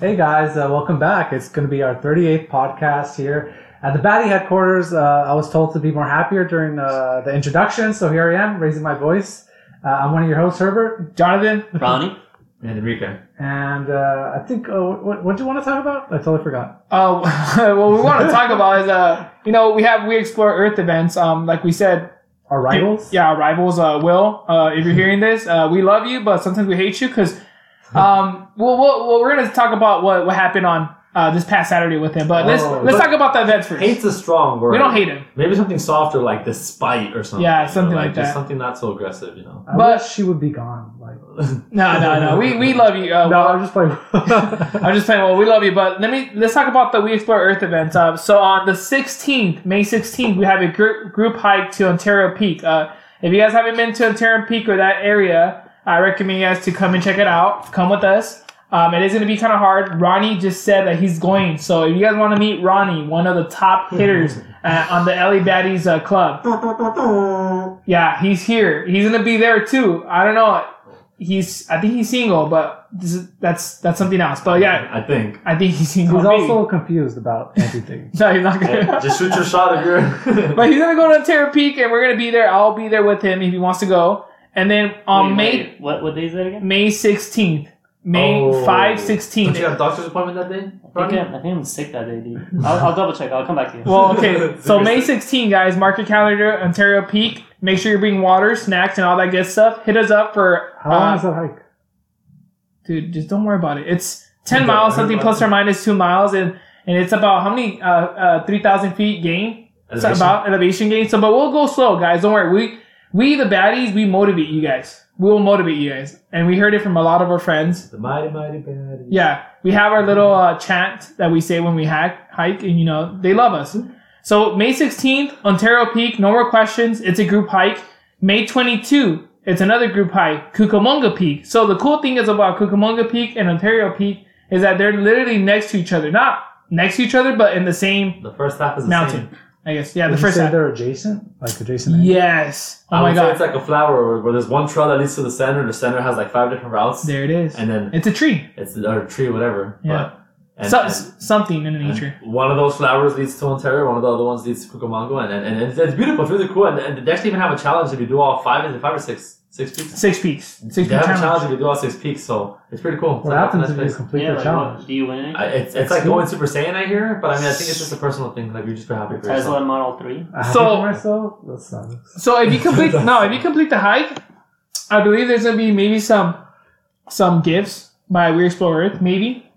Hey guys, uh, welcome back. It's going to be our 38th podcast here at the Baddie headquarters. Uh, I was told to be more happier during uh, the introduction, so here I am, raising my voice. Uh, I'm one of your hosts, Herbert, Jonathan, Ronnie? And Enrique. and uh, I think, uh, what, what do you want to talk about? I totally forgot. uh, what we want to talk about is, uh, you know, we have We Explore Earth events. Um, like we said, Our rivals? yeah, our rivals, uh, Will, uh, if you're hearing this, uh, we love you, but sometimes we hate you because, um, well, well, well, we're going to talk about what, what happened on, uh, this past Saturday with him, but let's, Oh, let's but talk about the events first. Hate's a strong word. we don't hate him. Maybe something softer like despite or something. Yeah, you know, something like just that. Something not so aggressive, you know. I but- wish she would be gone. Like, No, no, no. We, we love you. Uh, no, Will. I'm just playing. I'm just saying, well, we love you, but let me let's talk about the We Explore Earth events. Uh, so on the 16th, May 16th, we have a group group hike to Ontario Peak. Uh, if you guys haven't been to Ontario Peak or that area, I recommend you guys to come and check it out. Come with us. Um, it is going to be kind of hard. Ronnie just said that he's going, so if you guys want to meet Ronnie, one of the top hitters uh, on the LA Baddies uh, club, yeah, he's here. He's going to be there too. I don't know. He's, I think he's single, but this is, that's that's something else. But yeah, I think. I think he's single. He's maybe. also confused about everything. no, he's not gonna. Hey, just shoot your shot if you're. but he's gonna go to Ontario Peak, and we're gonna be there. I'll be there with him if he wants to go. And then on Wait, May wait, what what day is that again? May sixteenth, May Oh. five Don't sixteen. you have a doctor's appointment that day? I think, I'm, I think I'm sick that day, dude. I'll, I'll double check. I'll come back to you. Well, okay. So May Seriously. 16, guys, mark your calendar. Ontario Peak. Make sure you bring water, snacks, and all that good stuff. Hit us up for. How long uh, is that hike? dude, just don't worry about it. It's 10 Okay, miles, something plus or minus two miles, and and it's about how many? Uh, uh, 3,000 feet gain. It's about elevation gain. So, but we'll go slow, guys. Don't worry. We we the baddies, we motivate you guys. We will motivate you guys, and we heard it from a lot of our friends. The mighty, mighty bad. Yeah, we have our little uh, chant that we say when we hack, hike, and you know they love us. So May 16th, Ontario Peak, no more questions. It's a group hike. May 22, it's another group hike, Cucamonga Peak. So the cool thing is about Cucamonga Peak and Ontario Peak is that they're literally next to each other, not next to each other, but in the same The first half is the mountain. same. I guess. Yeah, Would the you first say half. they're adjacent? Like adjacent? Yes. Oh I my would say god. it's like a flower where, where there's one trail that leads to the center. The center has like five different routes, There it is. and then It's a tree. it's or a tree, whatever. Yeah. But, and, So, and- something in the and nature. one of those flowers leads to Ontario. One of the other ones leads to Cucamonga, and, and, and it's, it's beautiful. It's really cool. And, and they actually even have a challenge if you do all five. Is it five or six? Six peaks. Six peaks. Six They peak have a challenge. challenge if you do all six peaks, so it's pretty cool. What So happens that's if a you place. complete yeah, the like, challenge? what, do you win I, it? it's it's like going Super Saiyan, I hear, but I mean, I think it's just a personal thing. Like, you just feel happy for Tesla yourself. Model 3? I have So- it for myself? That sucks. So if you complete no, if you complete the hike, I believe there's gonna be maybe some some gifts by We Explore Earth. Maybe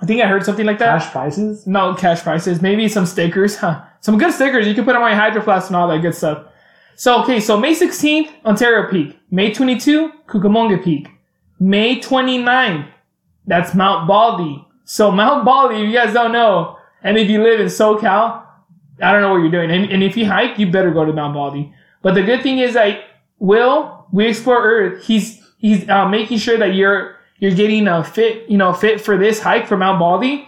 I think I heard something like that. Cash prizes? No cash prices. Maybe some stickers. Huh. Some good stickers. You can put on my hydro flask and all that good stuff. So okay, so May 16th, Ontario Peak. May 22, Cucamonga Peak. May 29th, that's Mount Baldy. So Mount Baldy, if you guys don't know, and if you live in SoCal, I don't know what you're doing. And, and if you hike, you better go to Mount Baldy. But the good thing is that Will, we explore Earth. He's he's uh, making sure that you're you're getting a fit, you know, fit for this hike for Mount Baldy.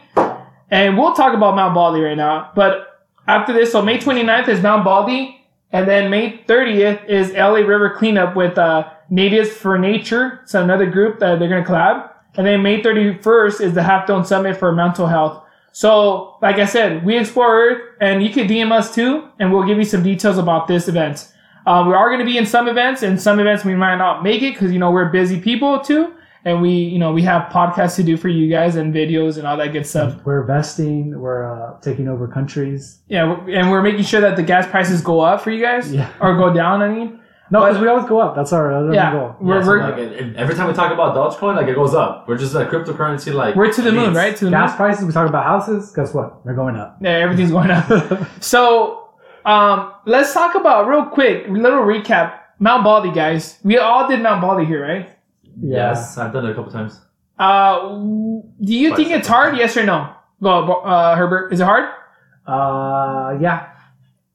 And we'll talk about Mount Baldy right now. But after this, so May 29th is Mount Baldy. And then May 30th is LA River Cleanup with uh, Natives for Nature. So another group that they're going to collab. And then May 31st is the Half Dome Summit for mental health. So, like I said, we explore Earth, and you can DM us too, and we'll give you some details about this event. Uh, we are going to be in some events, and some events we might not make it because you know we're busy people too, and we you know we have podcasts to do for you guys and videos and all that good stuff. We're investing. We're uh, taking over countries. Yeah, and we're making sure that the gas prices go up for you guys Yeah. or go down. I mean, No, But- because we always go up. That's our other yeah, goal. we're Yeah, so, we're, like, and- and every time we talk about Dogecoin, like it goes up. We're just a cryptocurrency, like we're to the moon, right? To the Gas moon. prices, we talk about houses. Guess what? They're going up. Yeah, everything's going up. so, um, let's talk about real quick, little recap. Mount Baldy, guys. We all did Mount Baldy here, right? Yes, I've done it a couple times. Uh, do you Twice, think it's hard? Yes or no? Go, uh, Herbert. Is it hard? Uh, yeah.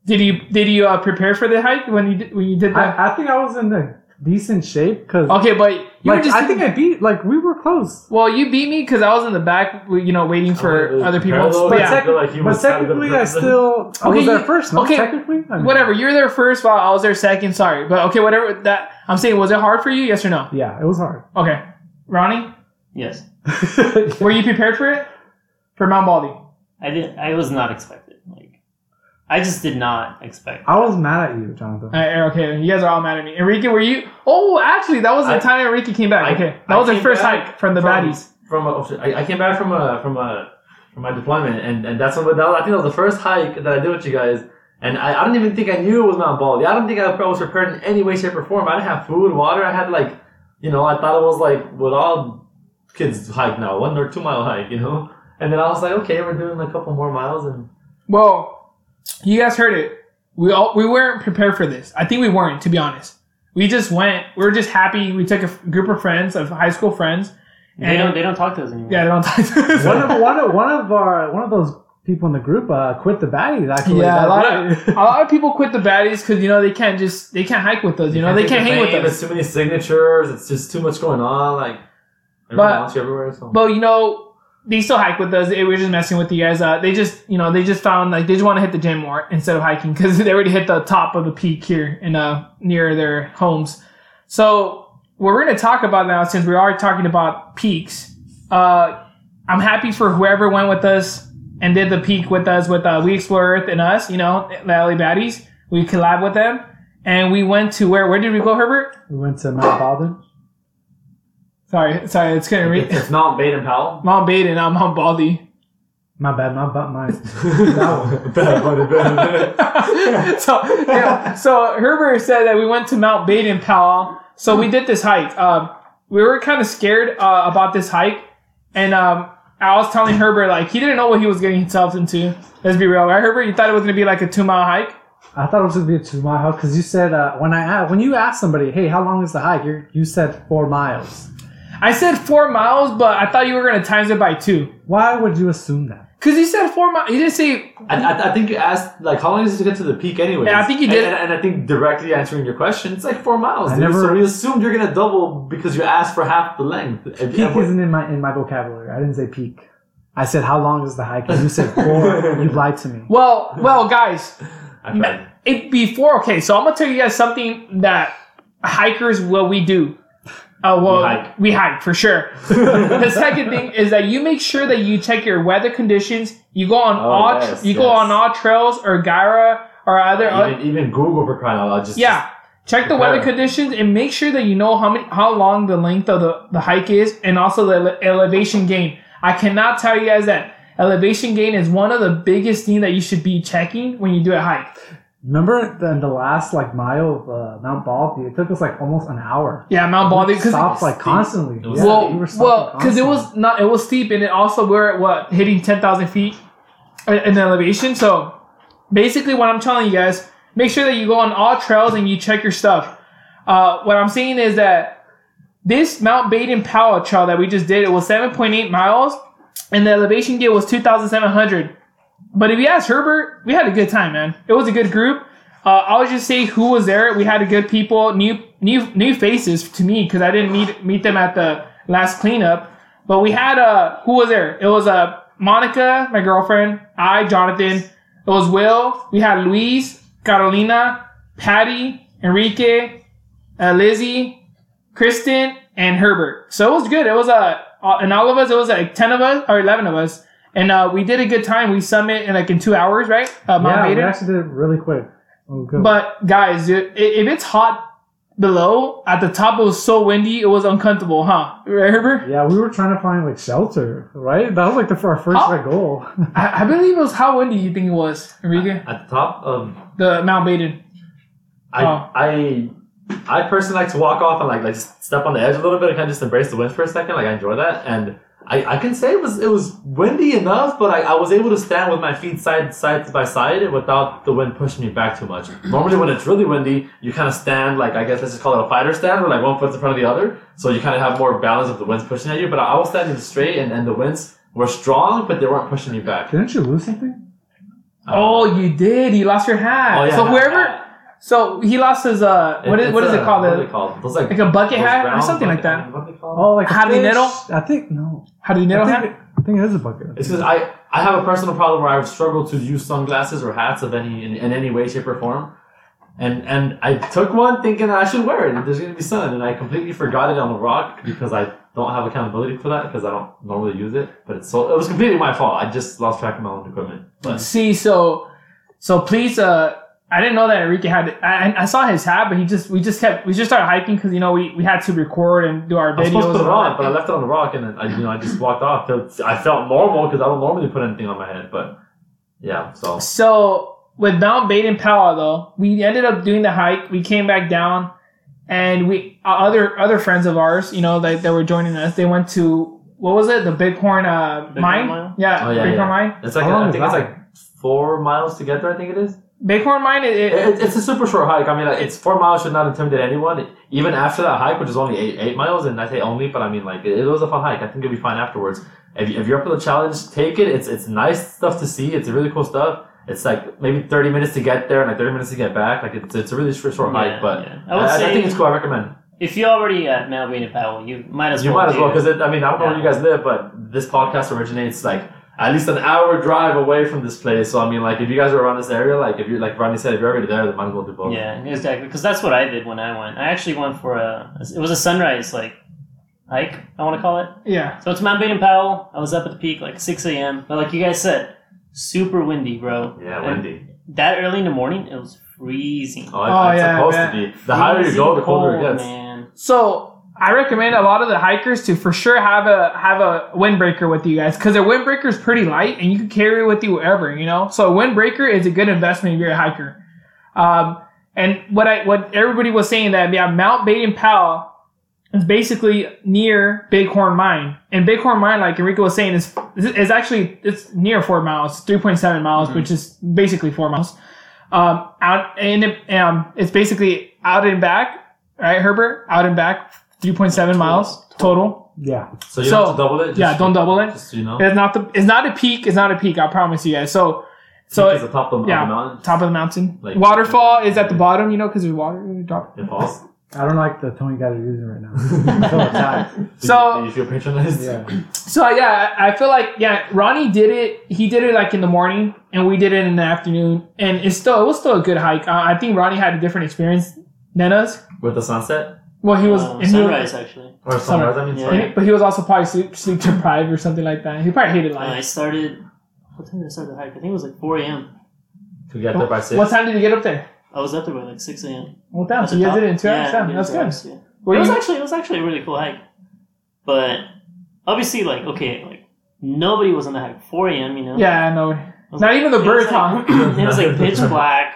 Did you did you uh, prepare for the hike when you did, when you did that? I, I think I was in a decent shape because okay, but you like were just. I think I beat like we were close. well, you beat me because I was in the back, you know, waiting for Oh, other people. parallel, But yeah. yeah, I like but technically, I still I Okay, was there you- first. No, okay, technically, I mean, whatever. You're there first, while I was there second. Sorry, but okay, whatever. That I'm saying, was it hard for you? Yes or no? Yeah, it was hard. Okay, Ronnie. Yes. Were you prepared for it? For Mount Baldy? I did. I was not expected. Like, I just did not expect. I was mad at you, Jonathan. Uh, okay, you guys are all mad at me. Enrique, were you? Oh, actually, that was the I- time Enrique came back. I- okay, that I was the first hike from the baddies. From a, oh, I, I came back from a from a from my deployment, and, and that's when that was, I think that was the first hike that I did with you guys. And I, I don't even think I knew it was Mount Baldy. I don't think I was prepared in any way, shape, or form. I didn't have food, water. I had like, you know, I thought it was like what all kids hike now, one or two mile hike, you know. And then I was like, okay, we're doing a couple more miles, and Well, you guys heard it. We all we weren't prepared for this. I think we weren't, to be honest. We just went. We were just happy. We took a f- group of friends, of high school friends. They don't. They don't talk to us anymore. Yeah, they don't talk to us. one of one of one of our one of those people in the group uh, quit the baddies actually. Yeah, a lot of a lot of people quit the baddies because you know they can't just they can't hike with us. You know they can't hang with There's us. too many signatures. It's just too much going on. Like everyone But- wants you everywhere. So. But you know they still hike with us. They were just messing with you guys. Uh, they just you know they just found like they just want to hit the gym more instead of hiking because they already hit the top of the peak here in uh near their homes. So what we're gonna talk about now, since we are talking about peaks, uh, I'm happy for whoever went with us and did the peak with us with uh, We Explore Earth and us. You know, LA Baddies. We collab with them, and we went to where? Where did we go, Herbert? we went to Mount Baldwin. Sorry, sorry, it's gonna read it's Mount Baden Powell. Mount Baden, not Mount Baldy. My bad, my bad, my. bad. My bad. so yeah, so Herbert said that we went to Mount Baden Powell. So we did this hike. Um, we were kind of scared uh, about this hike, and um, I was telling Herbert like he didn't know what he was getting himself into. Let's be real, right, Herbert? You thought it was gonna be like a two mile hike. I thought it was gonna be a two mile hike because you said uh, when I when you asked somebody, hey, how long is the hike? You you said four miles. I said four miles, but I thought you were gonna times it by two. Why would you assume that? Cause you said four miles. You didn't say. I, I, I think you asked like how long is it to get to the peak anyway? Yeah, I think you did. And, and, and I think directly answering your question, it's like four miles. I dude. never- So we assumed you're gonna double because you asked for half the length. And- Peak and what- isn't in my in my vocabulary. I didn't say peak. I said how long is the hike? And you said four. you lied to me. Well, well, guys. I. It before okay, so I'm gonna tell you guys something that hikers what we do. Uh, well, We hike. we hike for sure. the second thing is that you make sure that you check your weather conditions. You go on Oh, all yes, you go on all trails or Gaia or other. even, even Google for crying out loud. Just yeah, check the weather conditions and make sure that you know how many how long the length of the, the hike is and also the ele- elevation gain. I cannot tell you guys that elevation gain is one of the biggest things that you should be checking when you do a hike. Remember the, the last like mile of uh, Mount Baldy? It took us like almost an hour. Yeah, Mount Baldy We because stopped like steep. constantly. It was Yeah, well, we were stopping well, because it was not, it was steep, and it also we're at what hitting ten thousand feet in elevation. So basically, what I'm telling you guys, make sure that you go on all trails and you check your stuff. Uh, what I'm saying is that this Mount Baden Powell trail that we just did, it was 7.8 miles, and the elevation gain was 2,700. But if you ask Herbert, we had a good time, man. It was a good group. Uh, I'll just say who was there. We had a good people, new new new faces to me because I didn't meet meet them at the last cleanup. But we had uh who was there? It was uh Monica, my girlfriend, I, Jonathan. It was Will. We had Luis, Carolina, Patty, Enrique, uh, Lizzie, Kristen, and Herbert. So it was good. It was a uh, and all of us. It was like ten of us or eleven of us, and uh, we did a good time. We summit in like in two hours, right? Uh, Mount yeah, we actually did it really quick. Oh. But guys, if it's hot below, at the top it was so windy, it was uncomfortable, huh? Right, Herbert? yeah, we were trying to find like shelter, right? That was like the for our first How- like, goal. I, I believe it was how windy you think it was, Enrique? At the top of The Mount Baden. I Oh. I I personally like to walk off and like like just step on the edge a little bit and kind of just embrace the wind for a second. Like I enjoy that, and I, I can say it was it was windy enough, but I, I was able to stand with my feet side side by side without the wind pushing me back too much. Mm-hmm. Normally, when it's really windy, you kind of stand like I guess let's just call it a fighter stand, where like one foot's in front of the other, so you kind of have more balance if the wind's pushing at you. But I was standing straight, and, and the winds were strong, but they weren't pushing me back. Didn't you lose something? Uh, oh, you did. You lost your hat. Oh, yeah, so that- whoever, so he lost his uh, what is, what is a- it called? What are they called? Those like like a bucket hat or round something like bucket- that. What are they called? Oh, like a Jardinero? fish? I think no. How do I hat? think, it, I think it is a bucket. It's because I, I have a personal problem where I've struggled to use sunglasses or hats of any in, in any way, shape, or form. And and I took one thinking I should wear it. There's gonna be sun, and I completely forgot it on the rock because I don't have accountability for that because I don't normally use it. But it's so it was completely my fault. I just lost track of my own equipment. But See, so so please, uh, I didn't know that Enrique had. I, I saw his hat, but he just we just kept we just started hiking because you know we, we had to record and do our I was supposed videos. to put it on, but I left it on the rock, and then I, you know, I just walked off. Felt- I felt normal because I don't normally put anything on my head, but yeah. So So with Mount Baden Powell, though, we ended up doing the hike. We came back down, and we uh, other other friends of ours, you know, that, that were joining us. They went to what was it? The Bighorn uh, Bighorn mine. Mile? Yeah, Oh, yeah, Bighorn yeah. Mine. it's like How long I think it's like four miles to get there. I think it is. Bighorn Mine. It, it, It, it's a super short hike. I mean, like, it's four miles should not intimidate anyone. Even after that hike, which is only eight eight miles, and I say only, but I mean, like, it, it was a fun hike. I think it'll be fine afterwards. If, you, if you're up for the challenge, take it. It's it's nice stuff to see. It's really cool stuff. It's like maybe thirty minutes to get there and like thirty minutes to get back. Like it's it's a really short, short Yeah, hike, but yeah. I, I would I, think it's cool. I recommend. if you're already at Mount Baden Powell, you might as You well. You might as well because I mean I don't know where you guys live, but this podcast originates like at least an hour drive away from this place. So I mean, like if you guys are around this area, like if you're like Ronnie said, if you're already there, then might as well do both. Yeah, exactly. Because that's what I did when I went. I actually went for a. It was a sunrise like hike. I want to call it. yeah. So it's Mount Baden Powell. I was up at the peak like 6 a.m. But like you guys said, super windy, bro. Yeah, And windy. That early in the morning, it was freezing. Oh, Oh, it's yeah, supposed man. to be. The higher you go, the Freezing colder it gets. Man. So I recommend a lot of the hikers to for sure have a have a windbreaker with you guys because their windbreaker is pretty light and you can carry it with you wherever you know. So a windbreaker is a good investment if you're a hiker. Um, and what I what everybody was saying that yeah, Mount Baden Powell is basically near Bighorn Mine, and Bighorn Mine, like Enrico was saying, is is actually it's near four miles, three point seven miles, which is basically four miles. Um, out and it, um, it's basically out and back, right, Herbert? Out and back, three point seven Total. miles total. Yeah. So you So, have to double it. Just, yeah, don't double it. Just so you know. It's not the it's not a peak. It's not a peak. I promise you guys. So so it's the top of, yeah, of the mountain. top of the mountain. Like- Waterfall is at the bottom, you know, because there's water. You drop. It falls. I don't like the tone you guys are using right now. I feel attacked. Did So- you, you feel patronized? Yeah. So yeah, I I feel like yeah, Ronnie did it. He did it like in the morning, and we did it in the afternoon, and it's still it was still a good hike. Uh, I think Ronnie had a different experience than us. With the sunset Well, he was Um, and he was- sunrise actually. or sunrise. I mean, Yeah. sorry. but he was also probably sleep, sleep deprived or something like that. He probably hated life. Uh, I started. What time did I start the hike? I think it was like 4 a.m. To get there by six. What time did you get up there? I was up there by like 6 a.m. Well, damn. So you guys did it in two hours. Yeah, Damn, we did that's two good. hours, yeah. Were it was you- actually it was actually a really cool hike, but obviously like okay like nobody was on the hike 4 a.m. You know yeah, I know. It was Not like- even the it was birds, like- it was like pitch black,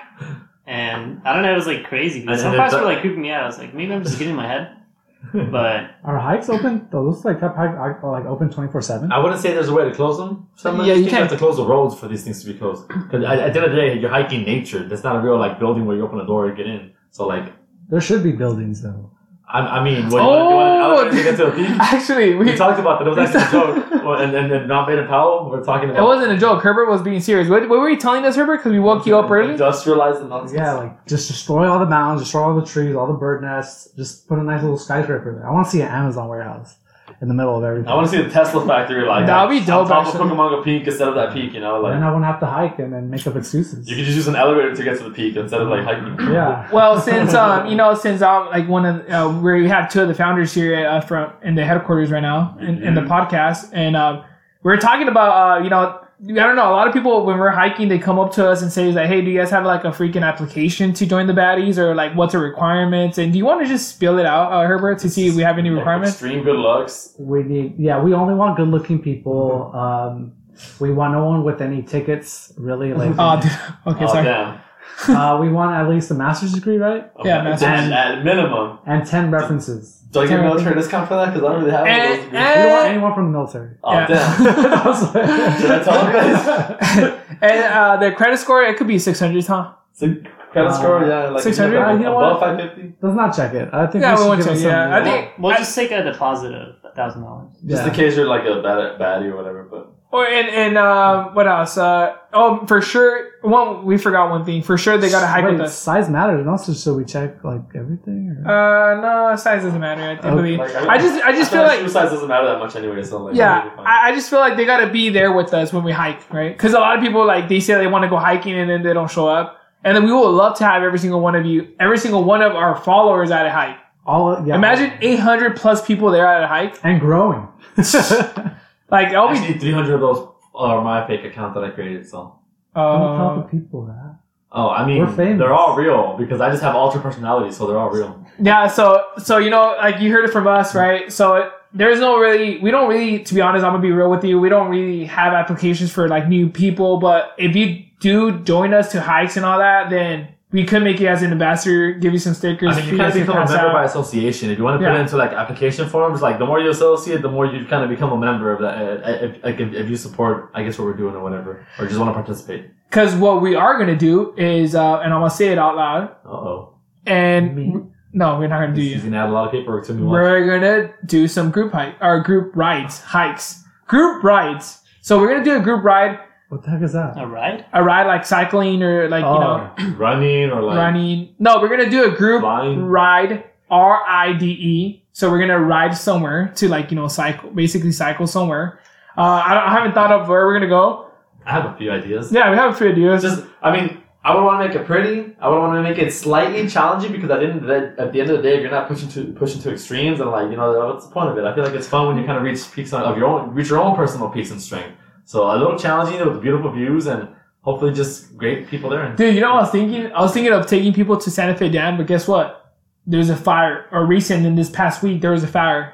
and I don't know it was like crazy. And- Some and parts were like creeping me out. I was like maybe I'm just getting my head, but Are hikes open? Those like type hike are like open twenty four seven. I wouldn't say there's a way to close them. Some Yeah, these you can't- have to close the roads for these things to be closed. Because at, at the end of the day, you're hiking nature. That's not a real like building where you open a door and get in. So like, There should be buildings though. I, I mean, what, you want, you want an Oh! elevator to get to a? Actually, we We talked about that. It was actually a joke. Well, and, and, and not Baden Powell, we're talking It wasn't a joke. Herbert was being serious. What, what were you telling us, Herbert? Because we woke you up early. Industrialize the nonsense. Yeah, like just destroy all the mountains, destroy all the trees, all the bird nests. Just put a nice little skyscraper there. I want to see an Amazon warehouse in the middle of everything. I want to see the Tesla factory like That would be dope, on top actually. of Cucamonga Peak instead of that peak. You know, like then I won't have to hike and then make up excuses. you could just use an elevator to get to the peak instead of like hiking. yeah. Well, since um, you know, since I'm like one of uh, where we have two of the founders here uh, from in the headquarters right now in, in the podcast, and um, we are talking about uh, you know. I don't know. A lot of people, when we're hiking, they come up to us and say, "Like, hey, do you guys have like a freaking application to join the baddies, or like what's the requirements?" And do you want to just spill it out, uh, Herbert, to see if we have any Like, requirements? Extreme good looks. We need, yeah, we only want good looking people. Um, we want no one with any tickets, really. Like, Oh, dude. okay, oh sorry. damn. uh, we want at least a master's degree, right? Yeah, master's. At, at minimum. And 10 references. Do I get a military discount for that? Because I don't really have one of those And, degrees. We don't want anyone from the military. Oh Yeah. damn. Should I tell them and uh, the credit score, it could be 600, huh? So credit score, yeah, like 600? above, You know above 550. Let's not check it. I think Yeah, we, we won't check it, yeah. I uh, think- we'll I- just take a deposit of a thousand dollars. Just yeah. in case you're like a bad baddie or whatever, but Or and and um, what else? Uh, oh, for sure. One, we forgot one thing. For sure, they got to hike Wait, with us. size matters. And also, should we check like everything? Or? Uh, no, size doesn't matter. I think. Okay. believe. I just, I just feel like, shoe size doesn't matter that much anyway. So like, yeah, it'll be fine. I, I just feel like they got to be there with us when we hike, right? Because a lot of people like they say they want to go hiking and then they don't show up, and then we would love to have every single one of you, every single one of our followers at a hike. All yeah. Imagine 800 plus people there at a hike. and growing. Like, I'll be. Actually, 300 of those are my fake account that I created. So. Don't tell Uh, the people that. Oh, I mean, We're famous. they're all real because I just have ultra personality, so they're all real. yeah, so so you know, like you heard it from us, right? So it, there's no really, we don't really, to be honest, I'm gonna be real with you. We don't really have applications for like new people, but if you do join us to hikes and all that, then we could make you as an ambassador, give you some stickers. I mean, you kind of become a member out. by association. If you want to put Yeah. it into like application forms, like the more you associate, the more you kind of become a member of that. Uh, if, like if, if you support, I guess what we're doing or whatever, or just want to participate. Because what we are gonna do is, uh, and I'm gonna say it out loud, Uh oh, and Me. no, we're not gonna do he's you. gonna add a lot of paperwork to me. We're gonna do some group hike or group rides, hikes, group rides. So we're gonna do a group ride, What the heck is that? All right. a ride like cycling or like you know Oh. running or like running. No, we're gonna do a group Flying? ride. R I D E. So we're gonna ride somewhere to like you know cycle, basically cycle somewhere. Uh, I, don't, I haven't thought of where we're gonna go. I have a few ideas. Yeah, we have a few ideas. Just, I mean, I would want to make it pretty. I would want to make it slightly challenging because at the end of the, at the end of the day, if you're not pushing to pushing to extremes and like you know what's the point of it? I feel like it's fun when you kind of reach peaks on, of your own, reach your own personal peaks and strength. So a little challenging with beautiful views and hopefully just great people there. And Dude, you know what I was thinking? I was thinking of taking people to Santa Fe Dam, but guess what? There's a fire, or recent in this past week, there was a fire.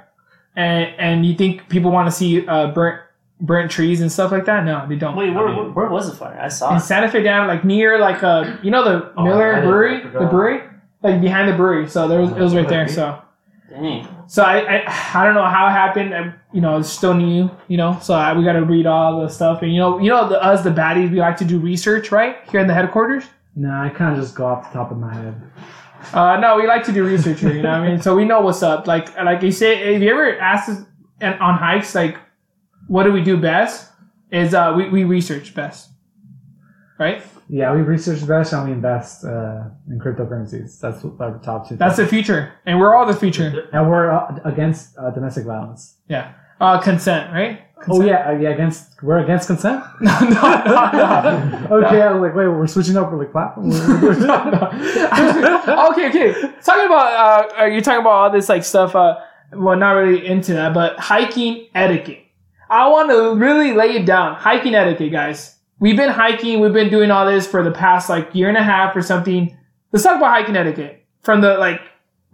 And and you think people want to see uh, burnt burnt trees and stuff like that? No, they don't. Wait, where, I mean- where, where was the fire? I saw in it. Santa Fe Dam, like near like uh you know the Oh, Miller didn't- Brewery, the forgot. brewery, like behind the brewery. So there was it was right there. So Dang. so I I, I don't know how it happened. I, you know, it's still new. You know, so I, we got to read all the stuff. And you know, you know, the, us the baddies, we like to do research, right? Here in the headquarters. Nah, I kind of just go off the top of my head. Uh, no, we like to do research here. You know what I mean? So we know what's up. Like like you say, if you ever asked us on hikes, like what do we do best? Is uh we, we research best, right? Yeah, we research the best and we invest uh, in cryptocurrencies. That's what our top two. That's the future, and we're all the future. and we're uh, against uh, domestic violence. Yeah. Uh, consent, right? Oh yeah, uh, yeah. Against we're against consent. no, no, no, no. Okay, I was like, wait, we're switching up. We're like platform. okay, okay. Talking about uh, are you're talking about all this like stuff. Uh, well, not really into that, but hiking etiquette. I want to really lay it down. Hiking etiquette, guys. We've been hiking. We've been doing all this for the past like year and a half or something. Let's talk about hiking etiquette from the like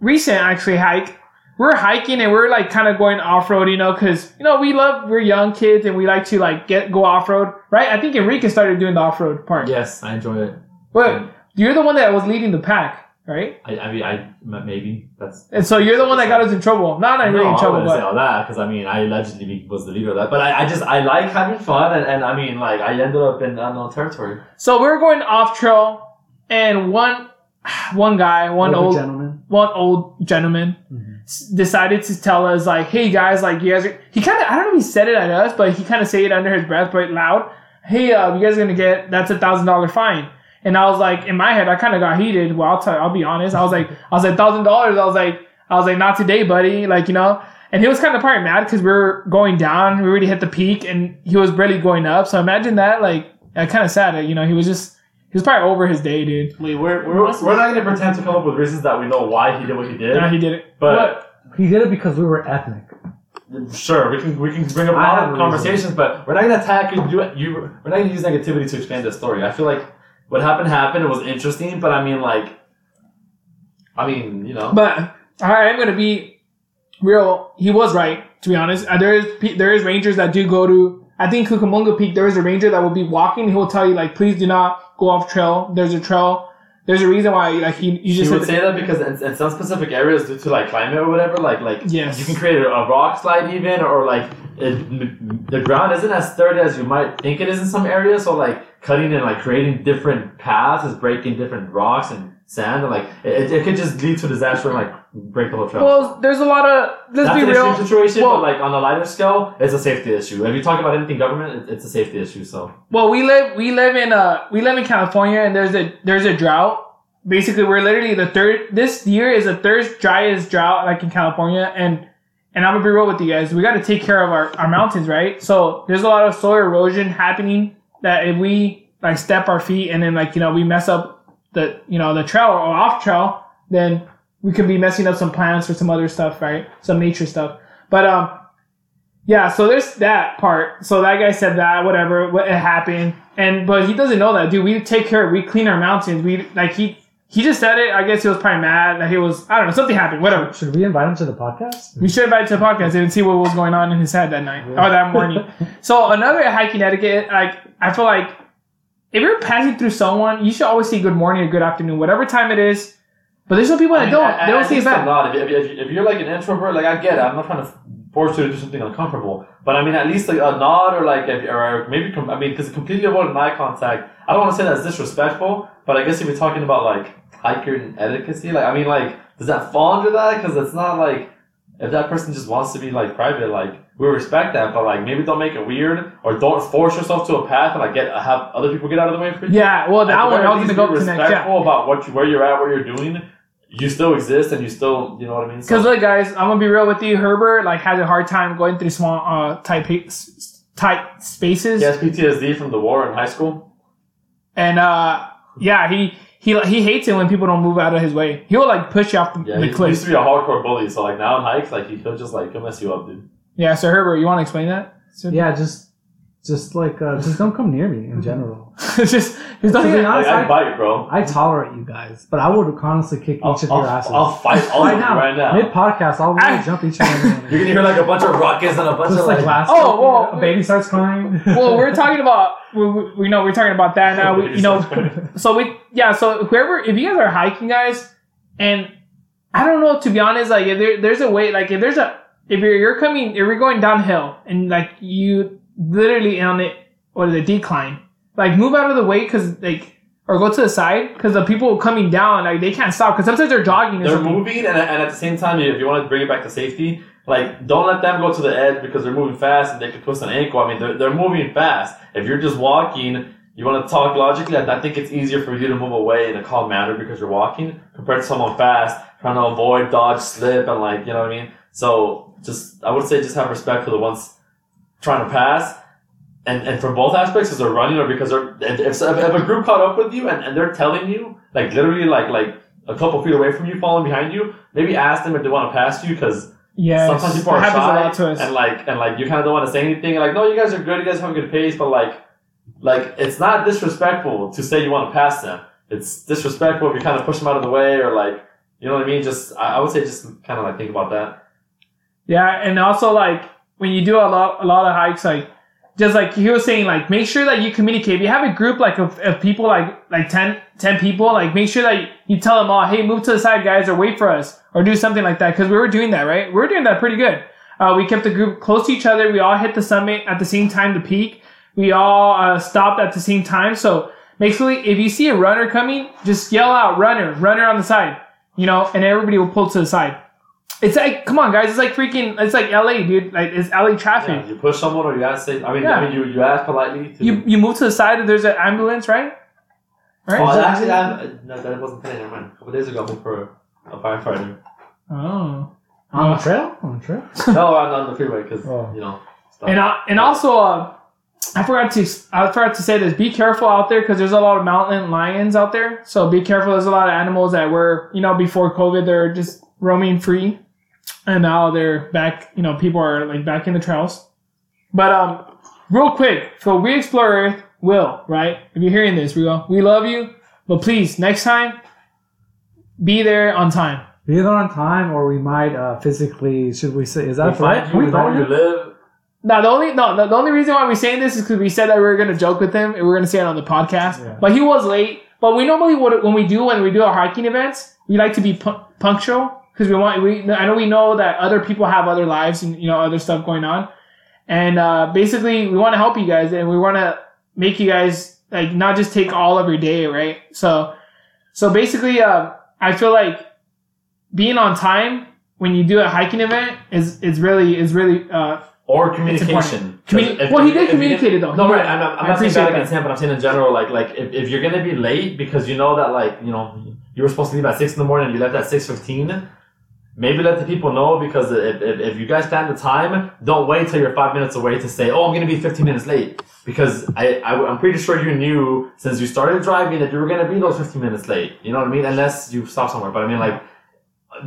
recent actually hike. We're hiking and we're like kind of going off road, you know, because you know we love we're young kids and we like to like get go off road, right? I think Enrique started doing the off road part. yes, I enjoy it. But you're the one that was leading the pack, right? I, I mean, I maybe that's. And so you're the one that got us in trouble. Not not really no, in I trouble, wouldn't say all that because I mean I allegedly was the leader of that, but I, I just I like having fun and, and I mean like I ended up in unknown territory. so we are going off trail, and one one guy, one Older old gentleman. one old gentleman Mhm. s- decided to tell us like, "Hey guys, like you guys are." He kind of I don't know if he said it at us, but he kind of say it under his breath, but loud. Hey, uh, you guys are gonna get that's a thousand dollar fine. And I was like, in my head, I kind of got heated. Well, I'll tell, I'll be honest. I was like, I was like, thousand dollars. I was like, I was like, not today, buddy. Like, you know. And he was kind of probably mad because we are going down. We already hit the peak, and he was barely going up. So imagine that. Like, I kind of sad. that, You know, he was just he was probably over his day, dude. Wait, where, where We're, was we're not going to pretend to come up with reasons that we know why he did what he did. Yeah, he did it. But- He did it because we were ethnic. Sure, we can we can bring up a lot of a conversations, but we're not gonna attack you. You, you we're not gonna use negativity to expand this story. I feel like what happened happened. It was interesting, but I mean, like, I mean, you know, But I am gonna be real. He was right, to be honest. Uh, there is there is rangers that do go to. I think Cucamonga Peak. There is a ranger that will be walking. He will tell you like, please do not go off trail. There's a trail. There's a reason why like he you just would said say that because in, in some specific areas, due to like climate or whatever, like like Yes. you can create a, a rock slide even, or like it, the ground isn't as sturdy as you might think it is in some areas. So like cutting and like creating different paths is breaking different rocks and sand, and like it, it could just lead to disaster and like break the whole trail. well, there's a lot of let's That's be real. extreme situation, Well- but like on a lighter scale, it's a safety issue. If you talk about anything government, it- it's a safety issue. So Well, we live we live in uh we live in California and there's a there's a drought. Basically, we're literally the third. This year is the third driest drought like in California, and and I'm gonna be real with you guys. We got to take care of our, our mountains, right? So there's a lot of soil erosion happening that if we like step our feet and then like you know we mess up the you know the trail or off trail, then we could be messing up some plants or some other stuff, right? Some nature stuff. But um, yeah. So there's that part. So that guy said that whatever, what it happened, and but he doesn't know that, dude. We take care. We clean our mountains. We like he he just said it. I guess he was probably mad that he was. I don't know. Something happened. Whatever. Should we invite him to the podcast? We should invite him to the podcast and see what was going on in his head that night or that morning. so another hiking etiquette, like I feel like if you're passing through someone, you should always say good morning or good afternoon, whatever time it is. But there's some people that I mean, don't. I- they don't say think it it's a lot. If, if, if, if you're like an introvert, like I get it. I'm not trying to force you to do something uncomfortable. But I mean, at least like a nod or like, if, or maybe, com- I mean, because completely avoiding eye contact, I don't want to say that's disrespectful, but I guess if you're talking about like hiking etiquette, like, I mean, like, does that fall under that? Because it's not like, if that person just wants to be like private, like, we respect that, but like, maybe don't make it weird or don't force yourself to a path and like get, have other people get out of the way for you. Yeah, well, that one I was gonna go be connect. Yeah, about what you, where you're at, what you're doing. You still exist, and you still, you know what I mean. So- because look, guys, I'm gonna be real with you. Herbert like has a hard time going through small, uh, tight, tight spaces, he has PTSD from the war in high school. and uh, yeah, he. He, he hates it when people don't move out of his way. He'll like push you off the, Yeah, the he, he used to be a hardcore bully. So like now in hikes, like he- he'll just like he'll mess you up, dude. Yeah, so Herbert, you want to explain that? So, Yeah, just just like uh, just don't come near me in general. just, just To don't be honest, Like, I I, bite, bro. I tolerate you guys, but I would honestly kick I'll, each of I'll, your asses. I'll fight all right of now, right now. mid podcast, I'll really ah! jump each of them. You're gonna hear like a bunch of rockets and a bunch Just of like like. last. Oh, well, a baby starts crying. well, we're talking about we, we, we know we're talking about that now. We, you know, so we yeah. So whoever, if you guys are hiking, guys, and I don't know to be honest, like if there, there's a way, like if there's a if you're you're coming, if you're going downhill and like you literally on it or the decline, like move out of the way because like or go to the side because the people coming down like they can't stop because sometimes they're jogging They're something. moving, and, and at the same time, if you want to bring it back to safety, like don't let them go to the edge because they're moving fast and they could twist an ankle. I mean, they're, they're moving fast. If you're just walking, you want to talk logically. I I think it's easier for you to move away in a calm manner because you're walking compared to someone fast trying to avoid, dodge, slip, and like you know what I mean. So just I would say just have respect for the ones trying to pass. And, and from both aspects, because they're running or because they're if, if, if a group caught up with you and, and they're telling you like literally like like a couple feet away from you, falling behind you, maybe ask them if they want to pass you because Yeah, sometimes people are shy a lot to us. and like and like you kind of don't want to say anything. Like no, you guys are good, you guys have a good pace, but like like it's not disrespectful to say you want to pass them. It's disrespectful if you kind of push them out of the way or like you know what I mean. Just I, I would say just kind of like think about that. Yeah, and also like when you do a lot a lot of hikes, like just like he was saying, like make sure that you communicate. If you have a group like of, of people, like like 10, 10 people, like make sure that you tell them all, hey, move to the side, guys, or wait for us, or do something like that. Because we were doing that, right? We were doing that pretty good. Uh, we kept the group close to each other. We all hit the summit at the same time, the peak. We all uh, stopped at the same time. So basically, if you see a runner coming, just yell out, runner, runner on the side, you know, and everybody will pull to the side. It's like, come on, guys. It's like freaking. It's like LA, dude. Like it's LA traffic. Yeah, you push someone or you ask. Say, I mean, Yeah. I mean, you you ask politely. To, You you move to the side. and There's an ambulance, right? Right. Oh, actually, I'm, no, that wasn't today. Never mind. A couple days ago, I moved for a firefighter. oh. on the trail, on the trail. no, on, on the freeway because Oh. you know. Stuff. And uh, and also, uh, I forgot to I forgot to say this. Be careful out there because there's a lot of mountain lions out there. So be careful. There's a lot of animals that were you know before COVID they're just roaming free, and now they're back. You know people are like back in the trails. But um, real quick, so we explore Earth. Will right? If you're hearing this, we will. We love you, but please next time, be there on time. Be there on time, or we might uh, physically. Should we say? Is that we a threat? find we we know where you live. No, the only no, the, the only reason why we're saying this is because we said that we were gonna joke with him and we are gonna say it on the podcast. Yeah. But he was late. But we normally would when we do when we do our hiking events, we like to be pu- punctual because we want we. I know we know that other people have other lives and you know other stuff going on, and uh, basically we want to help you guys and we want to make you guys like not just take all of your day, right? So, so basically, uh, I feel like being on time when you do a hiking event is is really is really uh, Or communication. Communi- if- well, he did communicate it, though. No, right. I'm, not- I'm not saying that that. against him, but I'm saying in general, like, like if, if you're gonna be late because you know that, like, you know, you were supposed to leave at six in the morning and you left at six fifteen. Maybe let the people know because if, if, if you guys plan the time, don't wait till you're five minutes away to say, "Oh, I'm gonna be 15 minutes late." Because I, I I'm pretty sure you knew since you started driving that you were gonna be those 15 minutes late. You know what I mean? Unless you stop somewhere. But I mean, like,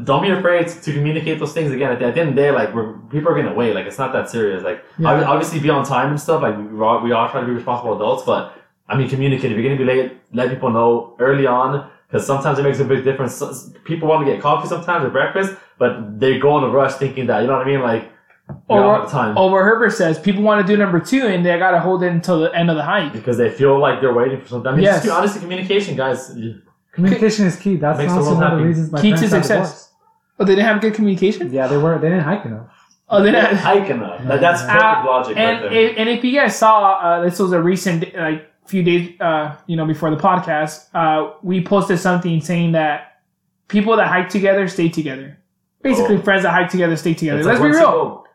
don't be afraid to communicate those things again. At the, at the end of the day, like we're, people are gonna wait. Like it's not that serious. Like Yeah. obviously be on time and stuff. Like we all, we all try to be responsible adults, but I mean communicate. If you're gonna be late, let people know early on because sometimes it makes a big difference. People want to get coffee sometimes or breakfast, but they go in a rush thinking that you know what I mean. Like we Or- all have time Over Herbert says people want to do number two and they got to hold it until the end of the hike. because they feel like they're waiting for something. I mean, Yes. just honestly, communication, guys. Communication is key. That's Makes the honestly one of the reasons my Key to parents success. divorced. Oh, they didn't have good communication. Yeah, they weren't. They didn't hike enough. Oh, they didn't. Hike enough. That, that's perfect Uh, logic and right there. if, and if you guys saw, uh, this was a recent like few days, uh, you know, before the podcast, uh, we posted something saying that people that hike together stay together. Basically, Oh. friends that hike together stay together. It's Let's like be real.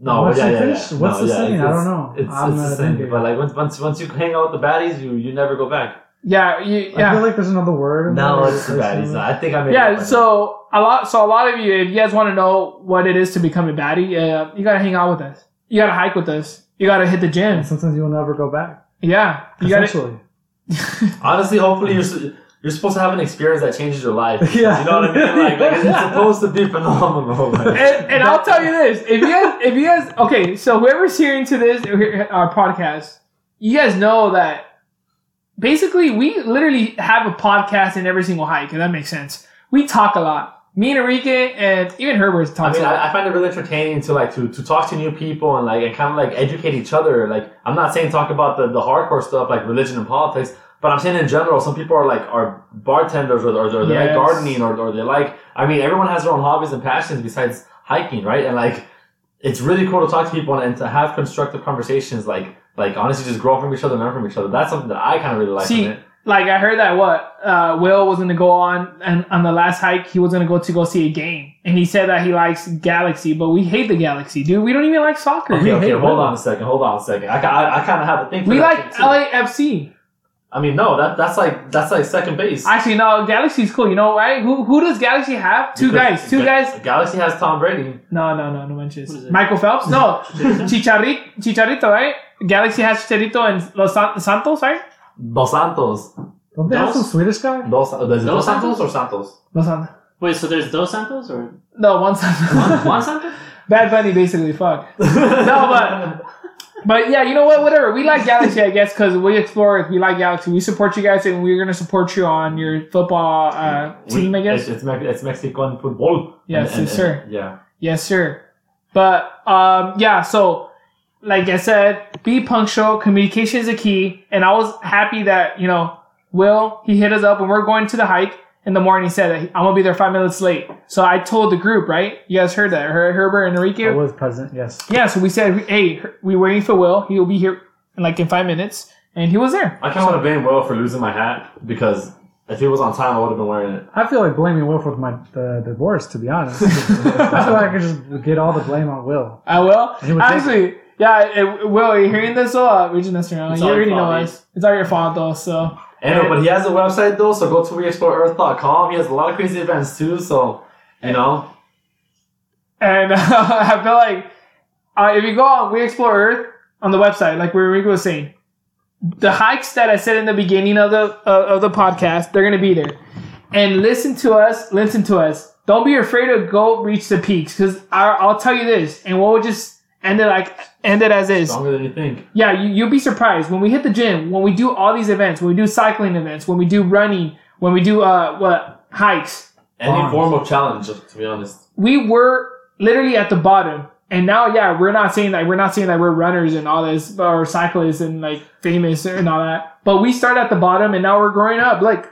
No, What's yeah, the yeah, finish? yeah. What's no, the yeah, saying? It's, I don't know. It's, I'm it's not the same. But like once, once, once you hang out with the baddies, you, you never go back. Yeah, you, I feel like there's another word. No, it's the or baddies. something. I think I made it yeah. by So a lot, so a lot of you, if you guys want to know what it is to become a baddie, uh, you gotta hang out with us. You gotta hike with us. You gotta hit the gym. And sometimes you will never go back. Yeah, you gotta. Honestly, hopefully you're you're supposed to have an experience that changes your life. Yeah. You know what I mean? Like, like it's, it's supposed to be phenomenal. Like, and, and I'll tell you this: if you guys, if you guys, okay, so whoever's hearing to this our podcast, you guys know that basically we literally have a podcast in every single hike, and that makes sense. We talk a lot. Me and Enrique and even Herbert I mean. I, I find it really entertaining to like to, to talk to new people and like and kind of like educate each other. Like, I'm not saying talk about the, the hardcore stuff like religion and politics, but I'm saying in general, some people are like are bartenders or, or, or they Yes. like gardening or, or they like. I mean, everyone has their own hobbies and passions besides hiking, right? And like, it's really cool to talk to people and, to have constructive conversations. Like, like honestly, just grow from each other, learn from each other. That's something that I kind of really like. See, in it. Like I heard that what uh, Will was gonna go on and on the last hike he was gonna go to go see a game, and he said that he likes Galaxy, but we hate the Galaxy, dude. We don't even like soccer. Okay, We okay, hate hold women. on a second. Hold on a second. I, I, I kind of have a thing. For We that like too. LAFC. I mean, no, that that's like that's like second base. Actually, no, Galaxy's cool. You know why? Who who does Galaxy have? Two Because guys. Two Ga- guys. Galaxy has Tom Brady. No, no, no, no mentions. What is it? Michael Phelps? No. Chicharito, Chicharito, right? Galaxy has Chicharito and Los Santos, right? Dos Santos. Don't they have Dos- some Swedish guy? Dos, is it Dos Dos Santos Santos? or Santos? Los Santos. Wait, so there's Dos Santos or No, one Santos. Juan, Juan Santos? Bad Bunny, basically. Fuck. No, but but yeah, you know what? Whatever. We like Galaxy, I guess, because we explore. If We like Galaxy. We support you guys, and we're gonna support you on your football uh, team, I guess. It's, it's, Mexican football. Yes, And- and- sir. and- yeah. Yes, sir. But um, yeah, so like I said, be punctual. Communication is a key, and I was happy that you know Will he hit us up when we're going to the hike in the morning. He said I'm gonna be there five minutes late. So I told the group, right? You guys heard that? Her, Herbert and Enrique. I was present. Yes. Yeah. So we said, hey, we're waiting for Will. He will be here in like in five minutes, and he was there. I kind of want to blame Will for losing my hat because if he was on time, I would have been wearing it. I feel like blaming Will for my the divorce. To be honest, I feel like I could just get all the blame on Will. I will. He would take Actually, yeah. It, Will, are you hearing this? So, uh, we're just around. It's You already know us. It's all your fault, though. So. And, but he has a website though, so go to weexploreearth.com. He has a lot of crazy events too, so you know. And uh, I feel like uh, if you go on We Explore Earth on the website, like where Rico was saying, the hikes that I said in the beginning of the uh, of the podcast, they're gonna be there. And listen to us. Listen to us. Don't be afraid to go reach the peaks, because I'll tell you this, and we'll just end it like end it as is. Stronger than you think. Yeah, you, you'll be surprised when we hit the gym, when we do all these events, when we do cycling events, when we do running, when we do uh what hikes. Any Bonds. form of challenge, to be honest. we were literally at the bottom. And now, yeah, we're not saying that we're not saying that we're runners and all this, or cyclists and like famous and all that. But we start at the bottom, and now we're growing up. Like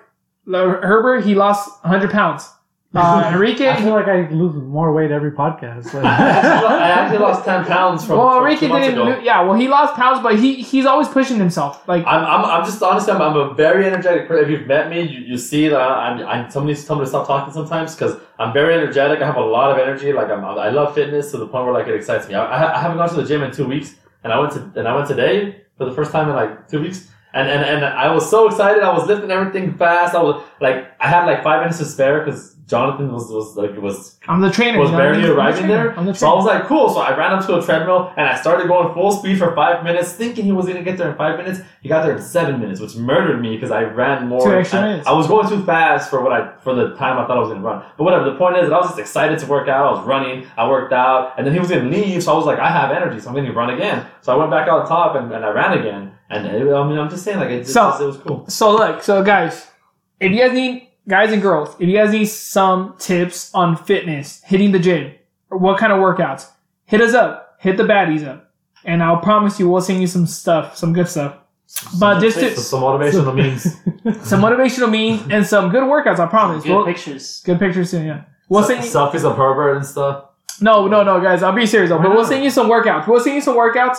Herbert, he lost 100 pounds. Uh, Enrique, I feel like I lose more weight every podcast. Like, I actually lost ten pounds from, well, from Enrique two didn't. ago. Yeah, well, he lost pounds, but he he's always pushing himself. Like I'm, I'm, I'm just honestly, I'm, I'm a very energetic person. If you've met me, you, you see that I'm, I'm somebody tell me to stop talking sometimes because I'm very energetic. I have a lot of energy. Like I'm, I love fitness to the point where like it excites me. I, I, I haven't gone to the gym in two weeks, and I went to and I went today for the first time in like two weeks, And, and and I was so excited. I was lifting everything fast. I was like, I had like five minutes to spare because Jonathan was was like was I'm the trainer. was you know what I barely? I'm the arriving trainer. there. The So I was like, cool. So I ran up to a treadmill and I started going full speed for five minutes, thinking he was gonna get there in five minutes. He got there in seven minutes, which murdered me because I ran more. Two extra I, minutes. I was going too fast for what I for the time I thought I was gonna run. But whatever. The point is, that I was just excited to work out. I was running. I worked out, and then he was gonna leave. So I was like, I have energy, so I'm gonna run again. So I went back out top and, and I ran again. And it, I mean, I'm just saying, like, it, it's So- just, it was cool. So look, so guys, if you guys need guys and girls, if you guys need some tips on fitness, hitting the gym, or what kind of workouts, hit us up. Hit the baddies up. And I'll promise you we'll send you some stuff, some good stuff. But just So to, some motivational means. some motivational memes and some good workouts, I promise. Good We'll- pictures. good pictures soon, yeah. We'll send you selfies of Herbert and stuff. No, no, no, guys, I'll be serious though. But we'll send you some workouts. We'll send you some workouts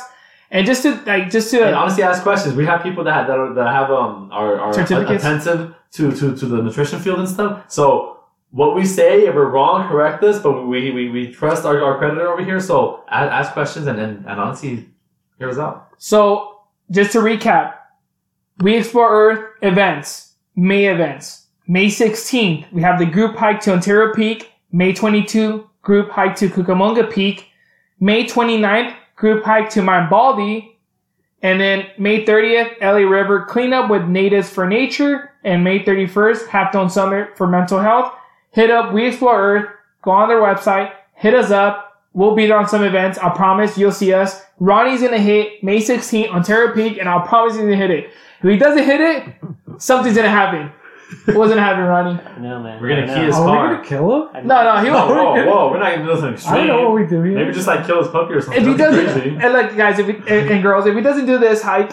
and just to like just to And honestly, ask questions. We have people that that, are, that have um are, are attentive to, to to the nutrition field and stuff. So what we say, if we're wrong, correct us. But we we, we trust our, our creditor over here. So ask, ask questions and, and and honestly, hear us out. So, just to recap, We Explore Earth events, May events. May 16th, we have the group hike to Ontario Peak. May 22, group hike to Cucamonga Peak. May 29th, group hike to Mount Baldy. And then May 30th, LA River cleanup with Natives for Nature. And May 31st, Halftone Summit for Mental Health. Hit up We Explore Earth, go on their website, hit us up. We'll be there on some events. I promise you'll see us. Ronnie's gonna hit May 16th, Ontario Peak, and I'll promise he's gonna hit it. If he doesn't hit it, something's gonna happen. What's gonna happen, Ronnie? No, man. We're gonna I key know. his Are we car. gonna kill him? I No, no, he Whoa, won't. whoa, whoa! We're not gonna do something I don't know what we do here. Maybe just like kill his puppy or something. If he That'd doesn't, crazy. and like guys, if he, and, and girls, if he doesn't do this hike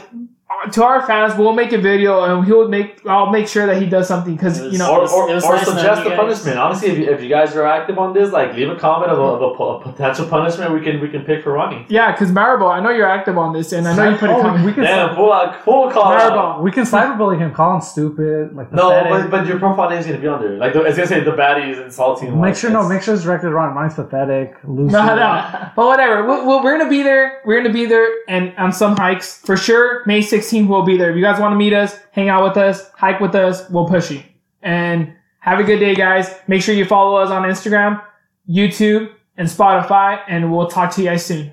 to our fans, we'll make a video and he'll make. I'll make sure that he does something because you know. or, or, or nice suggest you a punishment. Honestly, if you, if you guys are active on this, like leave a comment of a, of a, a potential punishment we can we can pick for Ronnie. yeah, because Maribel, I know you're active on this, and I know you put a oh, comment. we can Damn, full out, full call out. Maribel, we can cyberbully him, call him stupid, like No, but, but your profile name's gonna be on there. Like the- it's gonna say the baddie is insulting. make like, sure no, make sure it's directed around. Mine's pathetic, loose. No, no. But whatever. We're, we're, we're gonna be there. We're gonna be there, and on some hikes for sure. May 16th, we'll be there. If you guys want to meet us, hang out with us, hike with us, we'll push you. And have a good day, guys. Make sure you follow us on Instagram, YouTube, and Spotify, and we'll talk to you guys soon.